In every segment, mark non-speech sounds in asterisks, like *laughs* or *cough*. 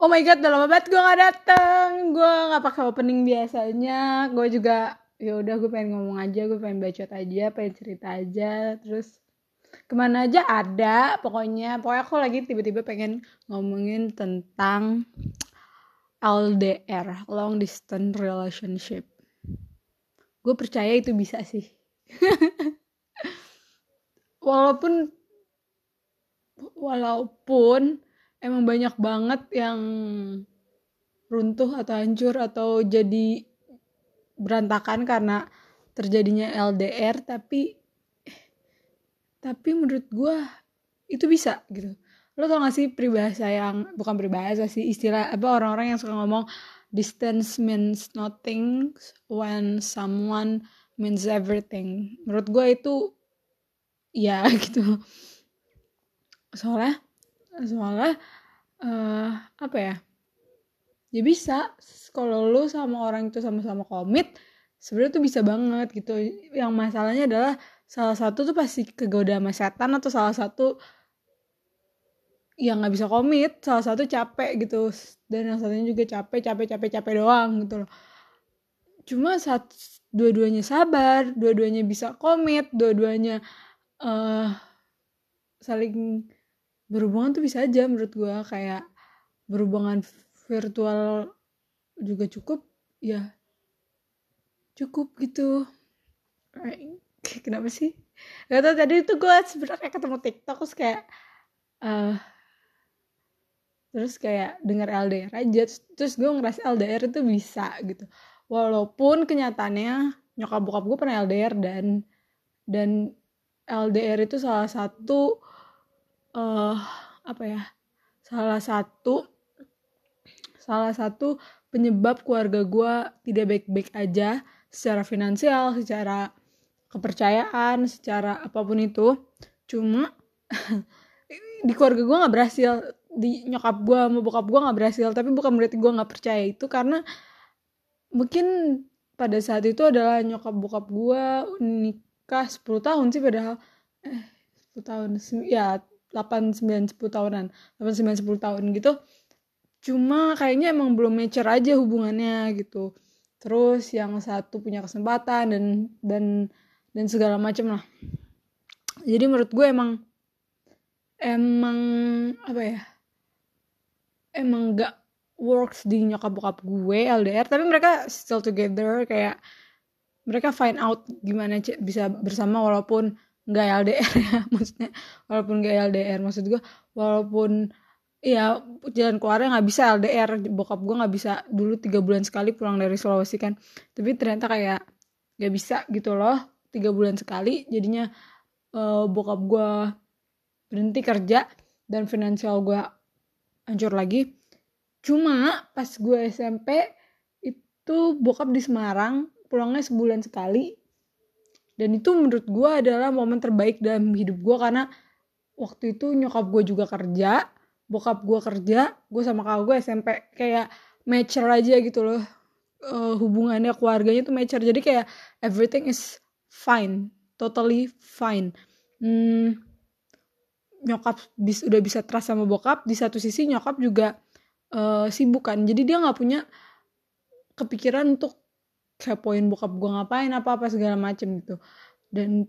Oh my god, udah lama gue gak dateng. Gue gak pakai opening biasanya. Gue juga ya udah gue pengen ngomong aja, gue pengen bacot aja, pengen cerita aja. Terus ke mana aja ada pokoknya. Pokoknya aku lagi tiba-tiba pengen ngomongin tentang LDR, long distance relationship. Gue percaya itu bisa sih. *laughs* walaupun walaupun emang banyak banget yang runtuh atau hancur atau jadi berantakan karena terjadinya LDR tapi tapi menurut gue itu bisa gitu. Lo tau gak sih peribahasa yang bukan peribahasa sih istilah apa orang-orang yang suka ngomong distance means nothing when someone means everything. Menurut gue itu ya *laughs* gitu. Soalnya soalnya uh, apa ya? Ya bisa. Kalau lu sama orang itu sama-sama komit sebenarnya tuh bisa banget gitu. Yang masalahnya adalah salah satu tuh pasti kegoda sama setan atau salah satu yang nggak bisa komit salah satu capek gitu. Dan yang satunya juga capek capek capek capek doang gitu loh. Cuma saat dua-duanya sabar dua-duanya bisa komit dua-duanya uh, saling berhubungan tuh bisa aja menurut gue kayak berhubungan virtual juga cukup ya cukup gitu. Kenapa sih? Gak tau tadi itu gue sebenarnya ketemu TikTok terus kayak uh, terus kayak denger LDR aja. Terus gue ngerasa LDR itu bisa gitu. Walaupun kenyataannya nyokap bokap gue pernah LDR dan dan LDR itu salah satu uh, apa ya salah satu salah satu penyebab keluarga gue tidak baik-baik aja secara finansial secara kepercayaan secara apa pun itu. Cuma *laughs* di keluarga gue nggak berhasil di nyokap gue mau bokap gue nggak berhasil tapi bukan berarti gue nggak percaya itu karena mungkin pada saat itu adalah nyokap bokap gue nikah 10 tahun sih padahal eh 10 tahun ya 8 9 10 tahunan 8 9 10 tahun gitu. Cuma kayaknya emang belum mature aja hubungannya gitu. Terus yang satu punya kesempatan dan dan dan segala macam lah. Jadi menurut gue emang emang apa ya? Emang gak works di nyokap bokap gue LDR tapi mereka still together kayak mereka find out gimana bisa bersama walaupun nggak LDR ya *laughs* maksudnya. Walaupun nggak LDR maksud gue walaupun ya jalan keluarnya nggak bisa LDR bokap gue nggak bisa dulu tiga bulan sekali pulang dari Sulawesi kan. Tapi ternyata kayak nggak bisa gitu loh tiga bulan sekali. Jadinya uh, bokap gue berhenti kerja dan finansial gue hancur lagi. Cuma pas gue SMP itu bokap di Semarang pulangnya sebulan sekali dan itu menurut gue adalah momen terbaik dalam hidup gue karena waktu itu nyokap gue juga kerja bokap gue kerja gue sama kakak gue SMP kayak mature aja gitu loh. Uh, hubungannya keluarganya tuh mature. Jadi kayak everything is fine totally fine. Hmm, nyokap bis, udah bisa trust sama bokap. Di satu sisi nyokap juga uh, sibuk kan. Jadi dia nggak punya kepikiran untuk kepoin bokap gue ngapain apa apa segala macem gitu. Dan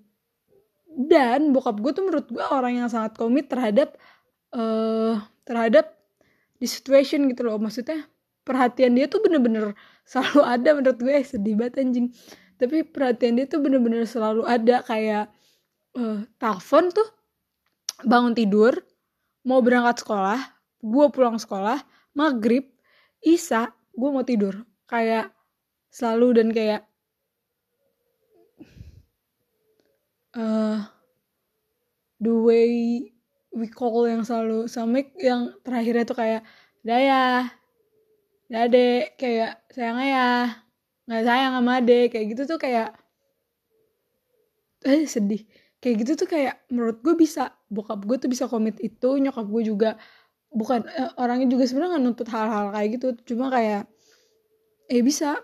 dan bokap gue tuh menurut gue orang yang sangat komit terhadap uh, terhadap di situation gitu loh. Maksudnya perhatian dia tuh bener-bener selalu *laughs* ada menurut gue eh, sedih banget anjing. Tapi perhatian dia tuh bener-bener selalu ada. Kayak uh, telepon tuh bangun tidur mau berangkat sekolah gue pulang sekolah maghrib isa gue mau tidur. Kayak selalu dan kayak uh, the way we call yang selalu samik yang terakhirnya tuh kayak daya dade kayak sayang ya nggak sayang sama ade kayak gitu tuh kayak eh sedih. Kayak gitu tuh kayak menurut gue bisa bokap gue tuh bisa komit itu nyokap gue juga bukan eh, orangnya juga sebenarnya nggak nuntut hal-hal kayak gitu cuma kayak eh bisa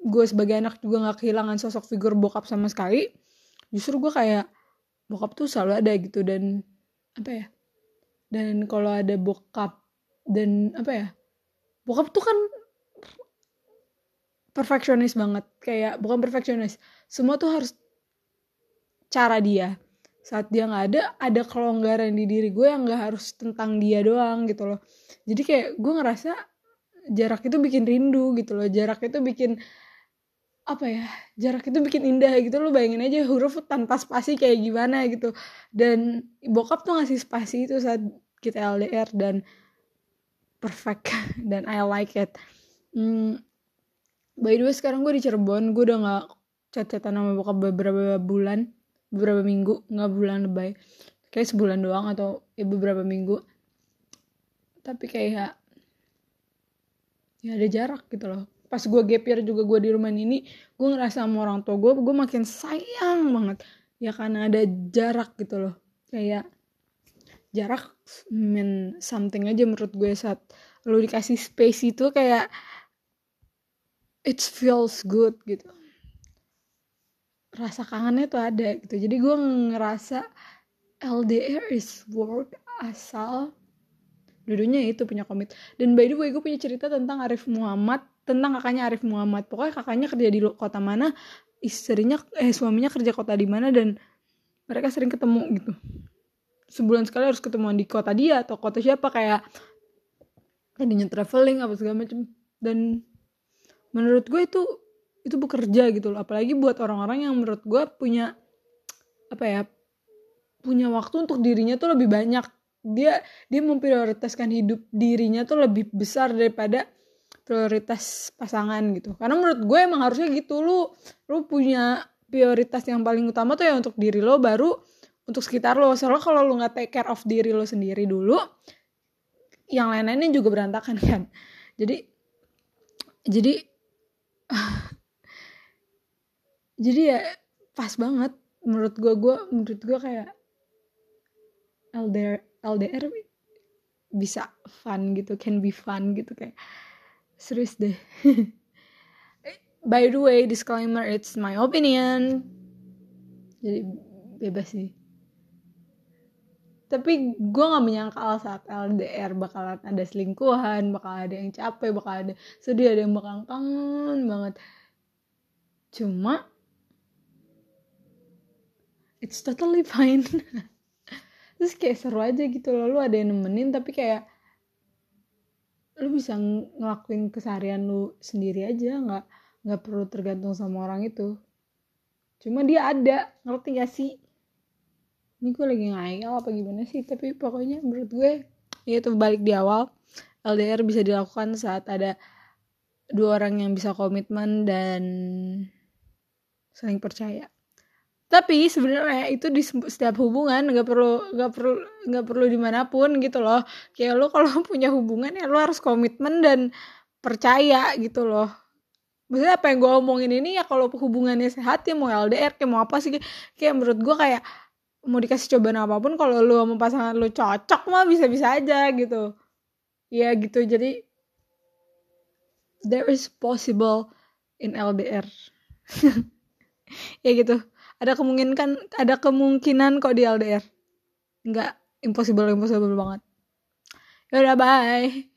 gue sebagai anak juga nggak kehilangan sosok figur bokap sama sekali justru gue kayak bokap tuh selalu ada gitu dan apa ya dan kalau ada bokap dan apa ya bokap tuh kan perfeksionis banget kayak bukan perfeksionis semua tuh harus cara dia. Saat dia nggak ada ada kelonggaran di diri gue yang nggak harus tentang dia doang gitu loh. Jadi kayak gue ngerasa jarak itu bikin rindu gitu loh jarak itu bikin apa ya jarak itu bikin indah gitu. Lo bayangin aja huruf tanpa spasi kayak gimana gitu. Dan bokap tuh ngasih spasi itu saat kita LDR dan perfect. *laughs* Dan I like it. Hmm, by the way sekarang gue di Cirebon. Gue udah nggak chat-chatan bokap beberapa bulan beberapa minggu. Nggak bulan lebay. Kayak sebulan doang atau ya beberapa minggu. Tapi kayak ya ada jarak gitu loh pas gue gap year juga gue di rumah ini gue ngerasa sama orang tua gue gue makin sayang banget. Ya karena ada jarak gitu loh. Kayak jarak mean something aja menurut gue saat lo dikasih space itu kayak it feels good gitu. Rasa kangennya tuh ada gitu. Jadi gue ngerasa LDR is work asal dulunya itu punya komit. Dan by the way gue punya cerita tentang Arif Muhammad tentang kakaknya Arif Muhammad. Pokoknya kakaknya kerja di kota mana istrinya eh suaminya kerja kota di mana dan mereka sering ketemu gitu. Sebulan sekali harus ketemu di kota dia atau kota siapa kayak tadinya traveling apa segala macam dan menurut gue itu itu bekerja gitu loh. Apalagi buat orang-orang yang menurut gue punya apa ya punya waktu untuk dirinya tuh lebih banyak. Dia dia memprioritaskan hidup dirinya tuh lebih besar daripada prioritas pasangan gitu. Karena menurut gue emang harusnya gitu lu lu punya prioritas yang paling utama tuh ya untuk diri lo baru untuk sekitar lo. Soalnya kalau lu nggak take care of diri lo sendiri dulu yang lain-lainnya juga berantakan *laughs* kan? Jadi jadi *sighs* jadi ya pas banget menurut gue. Gue menurut gue kayak LDR LDR bisa fun gitu can be fun gitu kayak serius deh. *laughs* By the way disclaimer it's my opinion. Jadi bebas sih. Tapi gue gak menyangkal saat LDR bakalan ada selingkuhan bakal ada yang capek bakal ada sedih ada yang bakal kangen banget. Cuma it's totally fine. *laughs* Terus kayak seru aja gitu loh lu ada yang nemenin tapi kayak lu bisa ngelakuin keseharian lu sendiri aja nggak nggak perlu tergantung sama orang itu. Cuma dia ada ngerti gak sih? Ini gue lagi ngayal apa gimana sih? Tapi pokoknya menurut gue ya itu balik di awal. LDR bisa dilakukan saat ada dua orang yang bisa komitmen dan saling percaya tapi sebenarnya itu di setiap hubungan nggak perlu nggak perlu nggak perlu di mana pun gitu loh. Kayak lo kalau *laughs* punya hubungan ya lo harus komitmen dan percaya gitu loh. Maksudnya apa yang gue omongin ini ya kalau hubungannya sehat ya mau LDR kayak mau apa sih kayak menurut gue kayak mau dikasih cobaan apa pun kalau lo sama pasangan lo cocok mah bisa-bisa aja gitu. Ya gitu jadi there is possible in LDR *laughs* ya gitu ada kemungkinan ada kemungkinan kok di LDR nggak impossible impossible banget. Ya udah bye